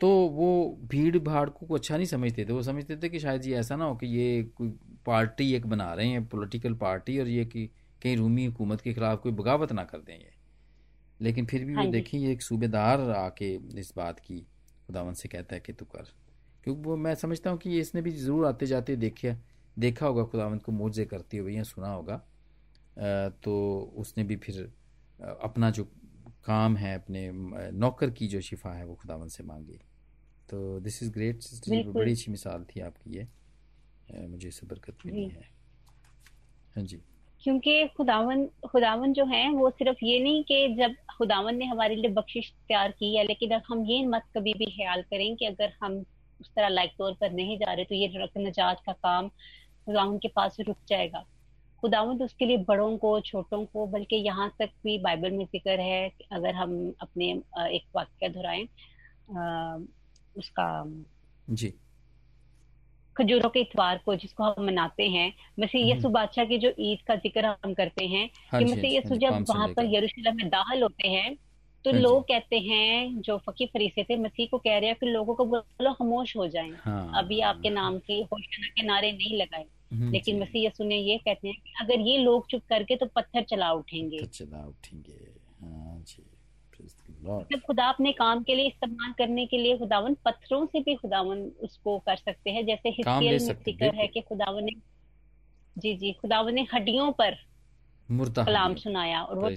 तो वो भीड़ भाड़ को अच्छा नहीं समझते थे। वो समझते थे कि शायद ये ऐसा ना हो कि ये कोई पार्टी एक बना रहे हैं पॉलिटिकल पार्टी और ये कि कहीं रूमी हुकूमत के खिलाफ कोई बगावत ना कर दें ये। लेकिन फिर भी हाँ वो देखें ये एक सूबेदार आके इस बात की खुदावन से कहता है कि तू कर। क्योंकि वो मैं समझता हूँ कि इसने भी ज़रूर आते जाते देखे देखा होगा खुदावंत को मुझे करते हुए या सुना होगा। तो उसने भी फिर अपना जो काम है अपने नौकर की जो शिफा है वो खुदावंत से मांगी। तो दिस इज़ ग्रेट सिस्टर बड़ी अच्छी मिसाल थी आपकी ये। मुझे इससे बरकत मिली है। हाँ जी। क्योंकि खुदावन खुदावन जो है वो सिर्फ़ ये नहीं कि जब खुदावन ने हमारे लिए बख्शिश तैयार की है लेकिन अब हम ये मत कभी भी ख्याल करें कि अगर हम उस तरह लायक तौर पर नहीं जा रहे तो ये नजात का काम खुदावन के पास रुक जाएगा। खुदावंद उसके लिए बड़ों को छोटों को बल्कि यहाँ तक भी बाइबल में ज़िक्र है अगर हम अपने एक वाक्य दोहराएँ उसका जी। खजूरों के इतवार को जिसको हम मनाते हैं मसीह यसु हम्म, बादशाह की जो ईद का ज़िक्र हम करते हैं हाँ कि हाँ मसीह हाँ यसु जब वहाँ पर यरूशलेम में दाखिल होते हैं तो हाँ लोग कहते हैं जो फकी फरीसे थे मसीह को कह रहे हैं कि लोगों को बोलो खामोश हो जाएँ। अभी आपके हाँ नाम के होशना के नारे नहीं लगाए। लेकिन जी। मसीह यसु ने ये कहते हैं कि अगर ये लोग चुप करके तो पत्थर चला उठेंगे। चला उठेंगे। हाँ जी मतलब खुदा अपने काम के लिए इस्तेमाल करने के लिए खुदावन पत्थरों से भी खुदावन उसको कर सकते हैं जैसे ज़िक्र है कि खुदावन ने जी जी खुदावन ने हड्डियों पर कलाम सुनाया और वो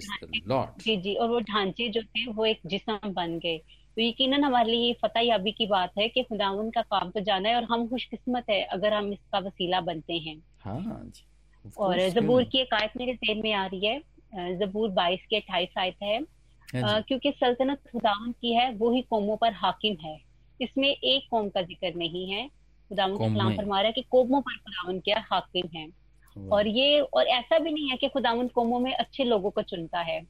जी जी और वो ढांचे जो थे वो एक जिसम बन गए। तो यकीन हमारे लिए फतेह याबी की बात है कि खुदावन का काम तो जाना है और हम खुशकिस्मत है अगर हम इसका वसीला बनते हैं। हाँ जी। और जबूर की एक आयत मेरे जेल में आ रही है जबूर बाईस की अट्ठाईस आयत है। हाँ क्योंकि सल्तनत खुदावन की है वो ही कौमों पर हाकिम है। इसमें एक कौम का ज़िक्र नहीं है। खुदावन कलाम फरमा रहा है कि कौमों पर खुदावन क्या हाकिम है। और ये और ऐसा भी नहीं है कि खुदावन कौमों में अच्छे लोगों को चुनता है।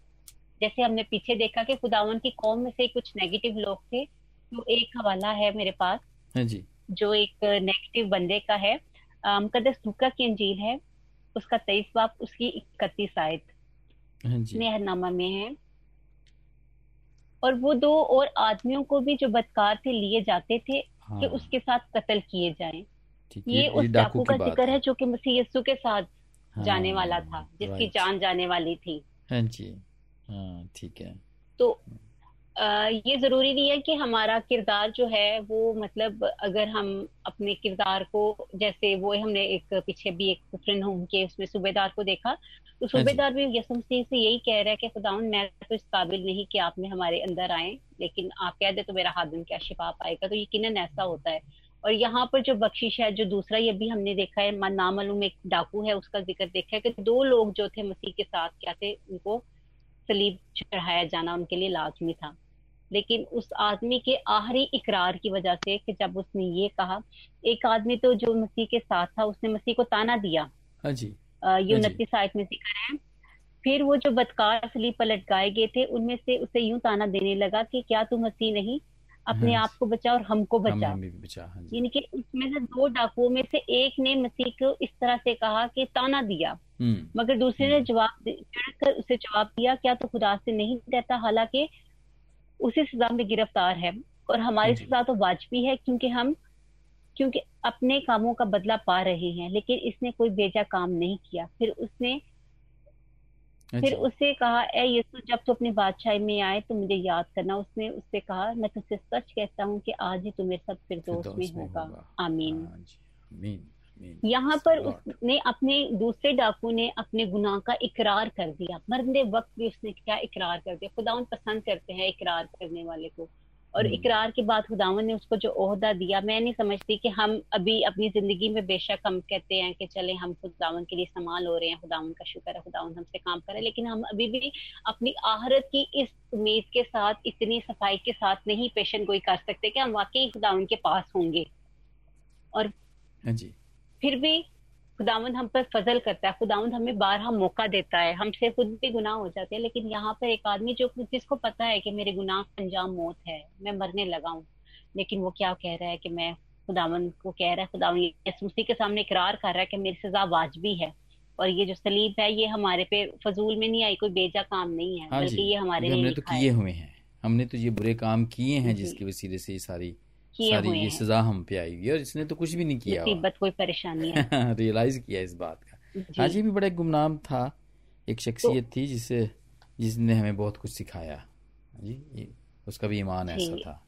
जैसे हमने पीछे देखा कि खुदावन की कौम में से कुछ नेगेटिव लोग थे तो एक हवाला है मेरे पास हाँ जी। जो एक नेगेटिव बंदे का है। मुकदस लुका की अंजील है उसका तेईस बाप उसकी इकतीस आयत। मेहरनामा में है। और वो दो और आदमियों को भी जो बदकार थे लिए जाते थे हाँ। कि उसके साथ कत्ल किए जाए। ये ये उस डाकू का ज़िक्र है जो कि मसीह यस्सु के साथ हाँ, जाने वाला था जिसकी जान जाने वाली थी। हाँ जी। हाँ ठीक है। तो आ, ये ज़रूरी नहीं है कि हमारा किरदार जो है वो मतलब अगर हम अपने किरदार को जैसे वो हमने एक पीछे भी एक फ्रेंड होम के उसमें सूबेदार को देखा तो हाँ सूबेदार भी यसु मसीह से यही कह रहा है कि खुदाउन मैं तो इस काबिल नहीं कि आपने हमारे अंदर आए लेकिन आप कह दे तो मेरा हाथ क्या शिफा पाएगा तो यकीन ऐसा होता है। और यहाँ पर जो बख्शिश है जो दूसरा ये भी हमने देखा है नामालूम एक डाकू है उसका ज़िक्र देखा है कि दो लोग जो थे मसीह के साथ क्या थे उनको? सलीब चढ़ाया जाना उनके लिए लाजमी था। लेकिन उस आदमी के आखिरी इकरार की वजह से कि जब उसने ये कहा एक आदमी तो जो मसीह के साथ था उसने मसीह को ताना दिया। हाँ जी। ये उनतीस आयत में ज़िक्र है। फिर वो जो बदकार सलीब पर लटकाए गए थे उनमें से उसे यूँ ताना देने लगा कि क्या तू मसीह नहीं? अपने हाँ आप को बचा और हमको बचा। हाँ यानी कि उसमें से दो डाकुओं में से एक ने मसीह को इस तरह से कहा कि ताना दिया। हम्म। मगर दूसरे ने हम्म। जवाब कर उसे जवाब दिया क्या तो खुदा से नहीं रहता हालाँकि उसी सजा में गिरफ़्तार है और हमारी सजा तो वाजबी है क्योंकि हम क्योंकि अपने कामों का बदला पा रहे हैं लेकिन इसने कोई बेजा काम नहीं किया। फिर उसने फिर अच्छा। उसे कहा ए यीशु जब तू अपनी बादशाही में आए तो मुझे याद करना। उसने उससे कहा मैं तुझसे सच कहता हूँ कि आज ही तू मेरे साथ फिर दोस्त में होगा। आमीन। हाँ यहाँ पर उसने अपने दूसरे डाकू ने अपने गुनाह का इकरार कर दिया। मरने वक्त भी उसने क्या इकरार कर दिया? खुदा पसंद करते हैं इकरार करने वाले को। और हम्म। इकरार के बाद खुदावन ने उसको जो ओहदा दिया मैं नहीं समझती कि हम अभी अपनी ज़िंदगी में बेशक हम कहते हैं कि चले हम खुदावन के लिए इस्तेमाल हो रहे हैं खुदावन का शुक्र है खुदावन हमसे काम करे लेकिन हम अभी भी अपनी आहरत की इस उम्मीद के साथ इतनी सफ़ाई के साथ नहीं पेशन गोई कर सकते कि हम वाकई खुदावन के पास होंगे और हाँ जी फिर भी खुदावंद हम पर फजल करता है खुदावंद हमें बारहा मौका देता है हमसे खुद भी गुनाह हो जाते हैं लेकिन यहाँ पर एक आदमी जो जिसको पता है कि मेरे गुनाह का अंजाम मौत है मैं मरने लगा हूँ लेकिन वो क्या कह रहा है कि मैं खुदावंद को कह रहा है खुदावन उसी के सामने इकरार कर रहा है कि मेरी सजा वाजबी है और ये जो सलीब है ये हमारे पे फजूल में नहीं आई कोई बेजा काम नहीं है हाँ बल्कि ये हमारे लिए तो किए हुए हैं हमने तो ये बुरे काम किए हैं जिसकी वसीले से ये सारी सारी ये सजा हम पे आई हुई है और इसने तो कुछ भी नहीं किया मुसीबत कोई परेशानी है। रियलाइज़ किया इस बात का। हाजी भी बड़ा गुमनाम था एक शख्सियत तो, थी जिसे जिसने हमें बहुत कुछ सिखाया। जी उसका भी ईमान ऐसा था।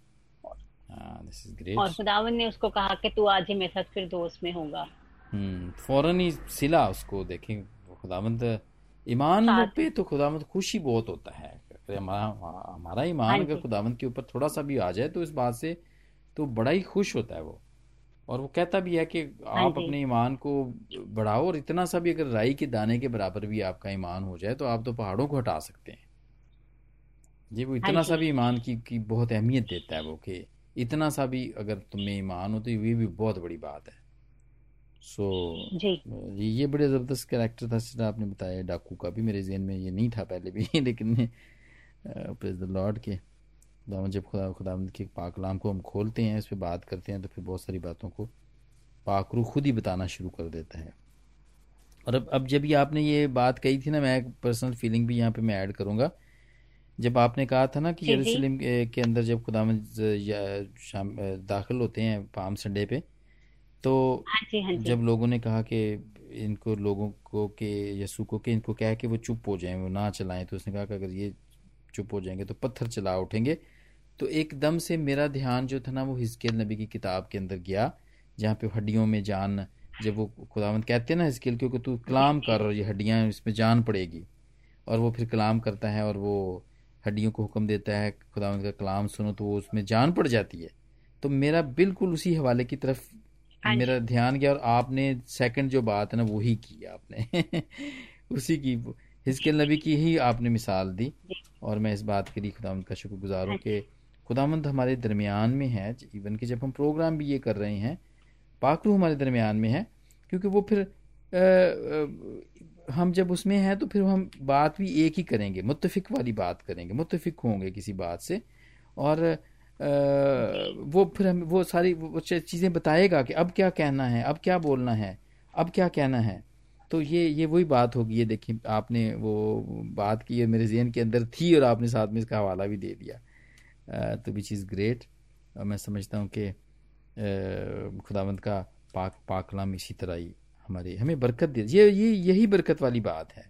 दिस और खुदावन ने उसको कहा कि तू आज ही मेरे साथ फिर दोस्त में होगा। हम्म फ़ौरन ही सिला उसको देखें खुदावंद ईमान पे तो खुदावंद खुशी बहुत होता है। हमारा हमारा ईमान हाँ अगर खुदावंद के ऊपर थोड़ा सा भी आ जाए तो इस बात से तो बड़ा ही खुश होता है वो। और वो कहता भी है कि हाँ आप अपने ईमान को बढ़ाओ और इतना सा भी अगर राई के दाने के बराबर भी आपका ईमान हो जाए तो आप तो पहाड़ों को हटा सकते हैं। जी वो इतना हाँ सा भी ईमान की, की बहुत अहमियत देता है वो कि इतना सा भी अगर तुम्हें ईमान हो तो ये भी बहुत बड़ी बात है। सो so, जी। ये बड़े ज़बरदस्त कैरेक्टर था जिस आपने बताया डाकू का भी मेरे जहन में ये नहीं था पहले भी लेकिन प्रेज द लॉर्ड के। खुदा जब खुदा खुदा के पाकलाम को हम खोलते हैं इस पर बात करते हैं तो फिर बहुत सारी बातों को पाकरू खुद ही बताना शुरू कर देता है। और अब अब जब ये आपने ये बात कही थी ना मैं एक पर्सनल फीलिंग भी यहाँ पे मैं ऐड करूँगा। जब आपने कहा था ना कि यरूशलेम के अंदर जब खुदा शाम दाखिल होते हैं पाम संडे पे तो हाँ जी, हाँ जी. जब लोगों ने कहा कि इनको लोगों को के यसु को कि इनको कह के वो चुप हो जाएँ वो ना चलाएँ तो उसने कहा कि अगर ये चुप हो जाएँगे तो पत्थर चला उठेंगे। तो एकदम से मेरा ध्यान जो था ना वो हिजकेल नबी की किताब के अंदर गया जहाँ पे हड्डियों में जान जब वो खुदावंद कहते हैं ना इसके क्योंकि तू कलाम कर और ये हड्डियाँ इसमें जान पड़ेगी। और वो फिर कलाम करता है और वो हड्डियों को हुक्म देता है खुदावंद का कलाम सुनो तो वो उसमें जान पड़ जाती है। तो मेरा बिल्कुल उसी हवाले की तरफ़ हाँ मेरा ध्यान गया और आपने सेकंड जो बात है ना वही की आपने। उसी की हिजकिल नबी की ही आपने मिसाल दी। और मैं इस बात के लिए खुदावंद का शुक्रगुजार हूँ हाँ कि खुदावंद हमारे दरमियान में है इवन कि जब हम प्रोग्राम भी ये कर रहे हैं पाकरू हमारे दरमियान में है क्योंकि वो फिर आ, आ, हम जब उसमें हैं तो फिर हम बात भी एक ही करेंगे मुतफिक वाली बात करेंगे मुतफिक होंगे किसी बात से। और आ, वो फिर हम वो सारी वो चीज़ें बताएगा कि अब क्या कहना है अब क्या बोलना है अब क्या कहना है। तो ये ये वही बात होगी। ये देखिए आपने वो बात की मेरे जहन के अंदर थी और आपने साथ में इसका हवाला भी दे दिया। तो विच इज़ ग्रेट और मैं समझता हूँ कि खुदावंद का पाक पाकलाम इसी तरह ही हमारे हमें बरकत दे ये ये यही बरकत वाली बात है।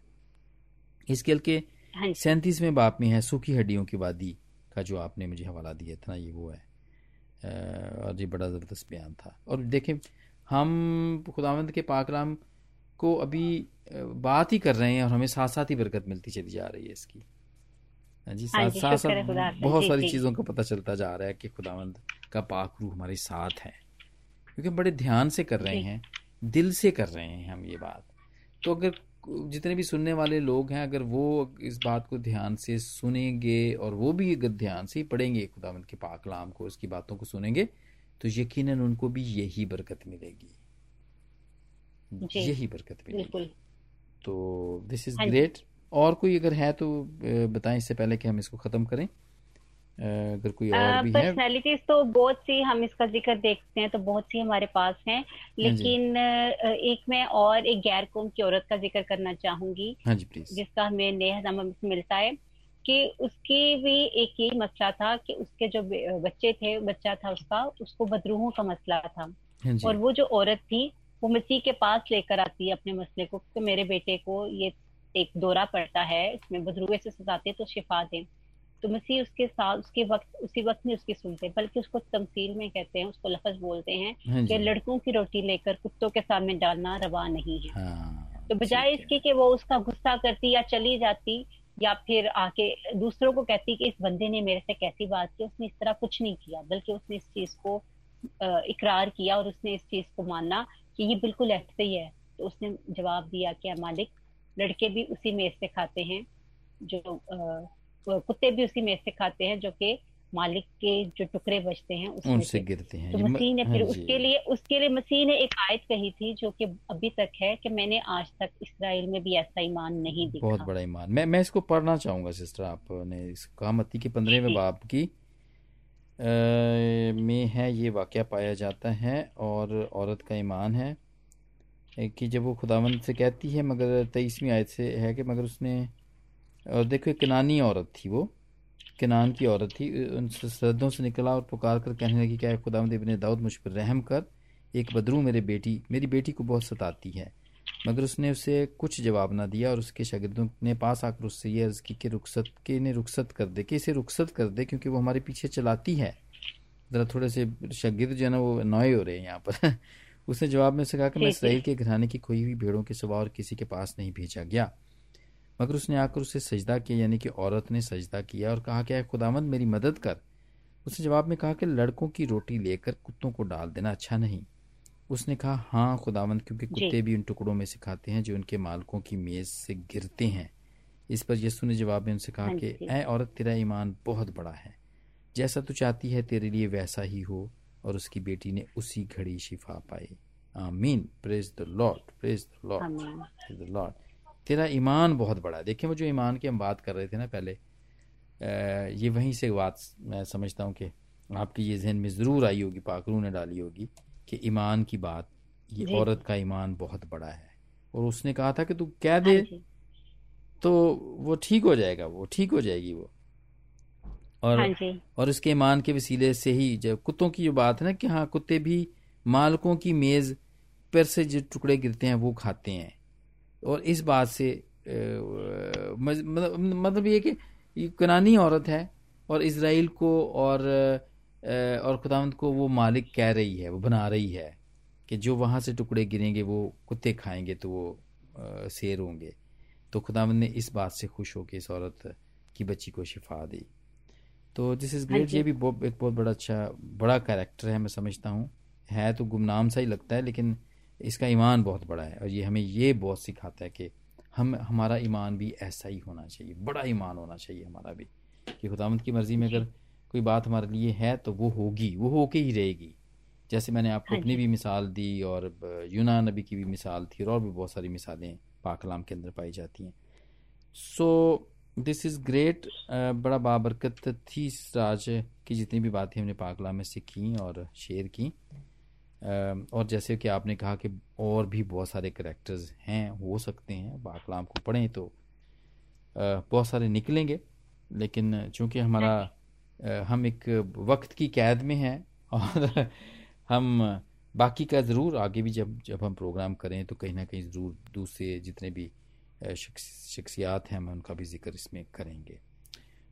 इसके के हाँ सैंतीसवें बाप में है सूखी हड्डियों की वादी का जो आपने मुझे हवाला दिया था ना ये वो है। और ये बड़ा ज़बरदस्त बयान था। और देखें हम खुदावंद के पाकलाम को अभी बात ही कर रहे हैं और हमें साथ साथ ही बरकत मिलती चली जा रही है इसकी। हाँ जी हाँ साथ साथ साथ बहुत सारी चीज़ों का पता चलता जा रहा है कि खुदावंद का पाक रूह हमारे साथ है। क्योंकि हम बड़े ध्यान से कर रहे हैं दिल से कर रहे हैं हम ये बात। तो अगर जितने भी सुनने वाले लोग हैं अगर वो इस बात को ध्यान से सुनेंगे और वो भी अगर ध्यान से ही पढ़ेंगे खुदावंद के पाकलाम को उसकी बातों को सुनेंगे तो यकीनन उनको भी यही बरकत मिलेगी। यही बरकत मिलेगी। तो दिस इज़ ग्रेट और कोई अगर है तो बताएँ इससे पहले कि हम इसको खत्म करें। अगर कोई और भी पर्सनैलिटीज तो बहुत सी हम इसका ज़िक्र देखते हैं तो बहुत सी हमारे पास हैं। हाँ लेकिन एक मैं और एक गैर कौम की औरत का ज़िक्र करना चाहूँगी हाँ जी प्लीज़ जिसका हमें नेहनामा में मिलता है कि उसकी भी एक यही मसला था कि उसके जो बच्चे थे बच्चा था उसका उसको बदरूहों का मसला था। हाँ और वो जो औरत थी वो मसीह के पास लेकर आती है अपने मसले को कि मेरे बेटे को ये एक दौरा पड़ता है इसमें बदरुए से सताते तो शिफा दें। तो मसीह उसके साथ उसके वक्त उसी वक्त नहीं उसकी सुनते बल्कि उसको तमसील में कहते हैं उसको लफज बोलते हैं हाँ कि लड़कों की रोटी लेकर कुत्तों के सामने डालना रवा नहीं है। हाँ, तो बजाय इसके कि वो उसका गुस्सा करती या चली जाती या फिर आके दूसरों को कहती कि इस बंदे ने मेरे से कैसी बात की उसने इस तरह कुछ नहीं किया बल्कि उसने इस चीज़ को इकरार किया और उसने इस चीज़ को माना कि ये बिल्कुल ऐसे ही है। तो उसने जवाब दिया कि मालिक लड़के भी उसी मेज से खाते हैं जो कुत्ते भी उसी मेज से खाते हैं जो कि मालिक के जो टुकड़े बचते हैं उनसे गिरते हैं। तो मसीह ने फिर हाँ उसके लिए उसके लिए मसीह ने एक आयत कही थी जो कि अभी तक है कि मैंने आज तक इसराइल में भी ऐसा ईमान नहीं देखा। बहुत बड़ा ईमान। मैं मैं इसको पढ़ना चाहूँगा सिस्टर आपने इस कहा मत्ती के पंद्रहवें बाप की। में है, ये वाक़ पाया जाता है और औरत का ईमान है कि जब वो खुदावंद से कहती है, मगर तेईसवीं आयत से है कि मगर उसने और देखो एक किनानी औरत थी वो, किनान की औरत थी उन सरदों से निकला और पुकार कर कहने लगी, क्या खुदावंद इबन दाऊद मुझ पर रहम कर? एक बदरू मेरे बेटी, मेरी बेटी को बहुत सताती है। मगर उसने उसे कुछ जवाब ना दिया और उसके शागिर्दों ने पास आकर उससे ये अर्ज़ की कि रुखसत के ने रुखसत कर दे कि इसे रुखसत कर दे क्योंकि वो हमारे पीछे चलाती है। ज़रा थोड़े से शागिर्द जो है ना वो नए हो रहे हैं यहाँ पर। उसने जवाब में से कहा कि मैं इसराइल के घराने की खोई हुई भेड़ों के सिवा और किसी के पास नहीं भेजा गया। मगर उसने आकर उसे सजदा किया यानी कि औरत ने सजदा किया और कहा कि खुदामंद मेरी मदद कर? उसने जवाब में कहा कि लड़कों की रोटी लेकर कुत्तों को डाल देना अच्छा नहीं। उसने कहा हाँ खुदावंद क्योंकि कुत्ते भी उन टुकड़ों में से खाते हैं जो उनके मालकों की मेज से गिरते हैं। इस पर यस्सु ने जवाब में उनसे कहा हाँ कि ऐ औरत तेरा ईमान बहुत बड़ा है। जैसा तू चाहती है तेरे लिए वैसा ही हो। और उसकी बेटी ने उसी घड़ी शिफा पाई। आमीन। Praise the lord praise the lord praise the lord तेरा ईमान बहुत बड़ा है। देखें वो जो ईमान की हम बात कर रहे थे ना पहले ये वहीं से बात मैं समझता हूँ कि आपकी ये जहन में ज़रूर आई होगी पाकरू ने डाली होगी। कि ईमान की बात ये औरत का ईमान बहुत बड़ा है। और उसने कहा था कि तू कह दे हाँ तो वो ठीक हो जाएगा वो ठीक हो जाएगी वो। और हाँ और इसके ईमान के वसीले से ही जब कुत्तों की जो बात है ना कि हाँ कुत्ते भी मालकों की मेज पर से जो टुकड़े गिरते हैं वो खाते हैं। और इस बात से मतलब मतलब ये कि कनानी औरत है और इसराइल को और और खुदावंत को वो मालिक कह रही है वो बना रही है कि जो वहाँ से टुकड़े गिरेंगे वो कुत्ते खाएँगे तो वो शेर होंगे। तो खुदावन ने इस बात से खुश होकर इस औरत की बच्ची को शिफा दी। तो दिस इज़ ग्रेट ये भी बहुत एक बहुत बड़ा अच्छा बड़ा कैरेक्टर है मैं समझता हूँ। है तो गुमनाम सा ही लगता है लेकिन इसका ईमान बहुत बड़ा है और ये हमें ये बहुत सिखाता है कि हम हमारा ईमान भी ऐसा ही होना चाहिए बड़ा ईमान होना चाहिए हमारा भी कि खुदावंत की मर्ज़ी में अगर कोई बात हमारे लिए है तो वो होगी वो होके ही रहेगी। जैसे मैंने आपको हाँ अपनी भी मिसाल दी और यूना नबी की भी मिसाल थी और भी बहुत सारी मिसालें पाकलाम के अंदर पाई जाती हैं। सो दिस इज़ ग्रेट बड़ा बाबरकत थी इस राज की जितनी भी बातें हमने पाकलाम में सीखी और शेयर की। और जैसे कि आपने कहा कि और भी बहुत सारे करेक्टर्स हैं हो सकते हैं पाकलाम को पढ़ें तो बहुत सारे निकलेंगे। लेकिन चूँकि हमारा हम एक वक्त की कैद में हैं और हम बाकी का ज़रूर आगे भी जब जब हम प्रोग्राम करें तो कहीं ना कहीं ज़रूर दूसरे जितने भी शख्सियात हैं हम उनका भी ज़िक्र इसमें करेंगे।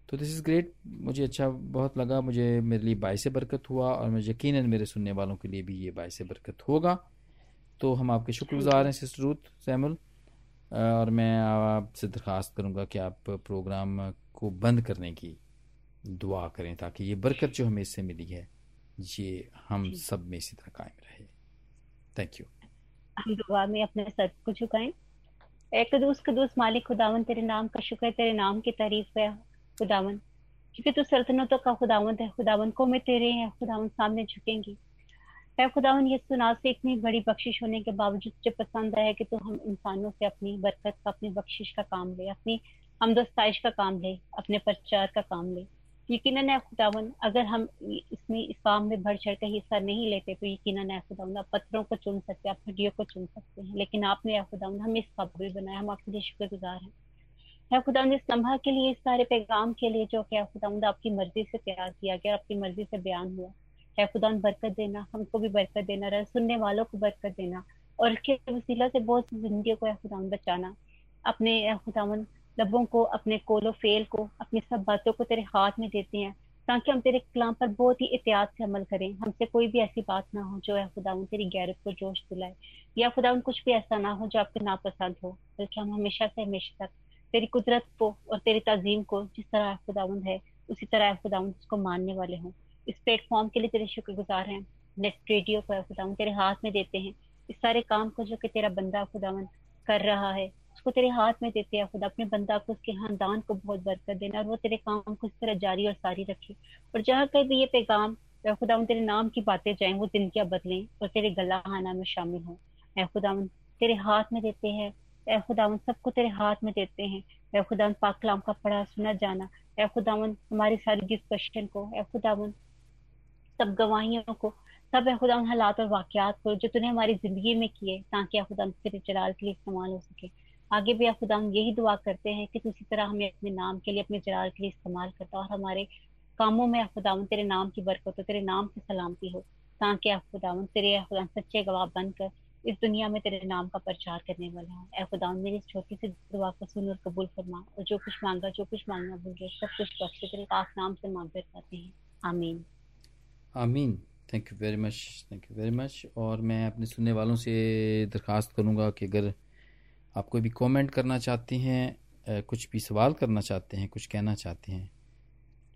तो दिस इज़ ग्रेट मुझे अच्छा बहुत लगा। मुझे, मेरे लिए बायस बरकत हुआ और मैं यकीन मेरे सुनने वालों के लिए भी ये बायस बरकत होगा। तो हम आपके शुक्रगुजार हैं, सिस्टर रूथ, सैमुल। और मैं आपसे दरख्वास्त करूँगा कि आप प्रोग्राम को बंद करने की दुआ करें ताकि ये बरकत जो हमें इससे मिली है ये हम सब में इसी तरह कायम रहे। थैंक यू हम दुआ में अपने सर को झुकाएँ। एक कदूस कदूस मालिक खुदावन तेरे नाम का शुक्र तेरे नाम की तारीफ़ है खुदावन। क्योंकि तू सल्तनतों का खुदावन है खुदावन को मैं तेरे हैं खुदावन सामने झुकेंगी। है खुदावन ये सुना से इतनी बड़ी बख्शिश होने के बावजूद मुझे पसंद आया कि तू हम इंसानों से अपनी बरकत का अपनी बख्शिश का काम ले अपनी हमदोस्ताइश का काम ले अपने प्रचार का काम ले। यकीन है खुदावन, अगर हम इसमें, इस काम में बढ़ चढ़ कर हिस्सा नहीं लेते तो यकीन है खुदावन, आप पत्थरों को चुन सकते हैं, आप हड्डियों को चुन सकते हैं, लेकिन आपने खुदावन, हमें इस काबिल बनाया, हम आपके लिए शुक्रगुजार हैं। है खुदा इस लम्हा के लिए, इस सारे पैगाम के लिए जो क्या खुदा आपकी मर्ज़ी से तैयार किया गया, आपकी मर्ज़ी से बयान हुआ। है खुदा बरकत देना, हमको भी बरकत देना, रहे, सुनने वालों को बरकत देना, और इसके वसीला से बहुत ज़िंदगी को खुदा बचाना। अपने खुदावन लबों को, अपने कोलो फेल को, अपनी सब बातों को तेरे हाथ में देते हैं, ताकि हम तेरे कलाम पर बहुत ही एहतियात से अमल करें। हमसे कोई भी ऐसी बात ना हो जो है खुदा तेरी गैरत को जोश दिलाए, या खुदा कुछ भी ऐसा ना हो जो आपके नापसंद हो, बल्कि हम हमेशा से हमेशा तक तेरी कुदरत को और तेरी तजीम को, जिस तरह खुदाउंद है, उसी तरह खुदाउंद उसको मानने वाले हों। इस प्लेटफॉर्म के लिए तेरे शुक्रगुजार हैं। नेट रेडियो को खुदाउंद तेरे हाथ में देते हैं। इस सारे काम को जो कि तेरा बंदा खुदावन कर रहा है उसको तेरे हाथ में देते हैं, खुदा अपने बंदा को उसके खानदान को बहुत बरकत देना और वो तेरे काम को इस तरह जारी और सारी रखे। और जहाँ कहीं भी ये पैगाम खुदा तेरे नाम की बातें जाएँ, वो जिंदगियाँ बदलें और तेरे गला खाना में शामिल हों। ए, खुदा तेरे हाथ में देते हैं, ए खुदावन सबको तेरे हाथ में देते हैं। ए खुदावन पाक कलाम का पढ़ा, सुना, जाना। ए खुदावन हमारी सारी डिस्कशन को, ए खुदावन सब गवाहियों को, सब, ए, खुदा हालात और वाकयात को, जो तूने हमारी ज़िंदगी में किए, ताकि खुदा तेरे जलाल के लिए इस्तेमाल हो सके। आगे भी आप खुदा यही दुआ करते हैं कि उसी तरह हमें अपने नाम के लिए, अपने जलाल के लिए इस्तेमाल करता और हमारे कामों में खुदा तेरे नाम की बरकत हो, तेरे नाम की सलामती हो, ताकि खुदा तेरे खुदा सच्चे गवाह बनकर इस दुनिया में तेरे नाम का प्रचार करने वाला हूँ। ए खुदा मेरी इस छोटी सी दुआ को सुन और कबूल फरमा और जो कुछ मांगा, जो कुछ मांगना गए, सब कुछ बख्शे तेरे पाक नाम से मांगते करते हैं। आमीन। आमीन। Thank you very much thank you very much और मैं अपने सुनने वालों से दरख्वास्त करूँगा कि अगर आप कोई भी कमेंट करना चाहते हैं कुछ भी सवाल करना चाहते हैं, कुछ कहना चाहते हैं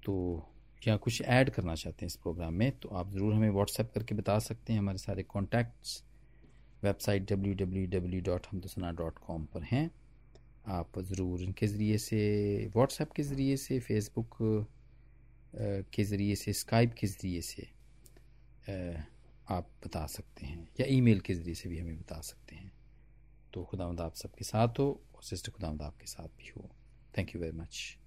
तो या कुछ ऐड करना चाहते हैं इस प्रोग्राम में तो आप ज़रूर हमें व्हाट्सएप करके बता सकते हैं। हमारे सारे कॉन्टैक्ट्स वेबसाइट www.hamdusana.com पर हैं। आप ज़रूर इनके ज़रिए से व्हाट्सएप के ज़रिए से फेसबुक के ज़रिए से स्काइप के ज़रिए से आप बता सकते हैं, या ईमेल के ज़रिए से भी हमें बता सकते हैं। तो खुदा आप सबके साथ हो और सिस्टर खुदा आपके साथ भी हो। Thank you very much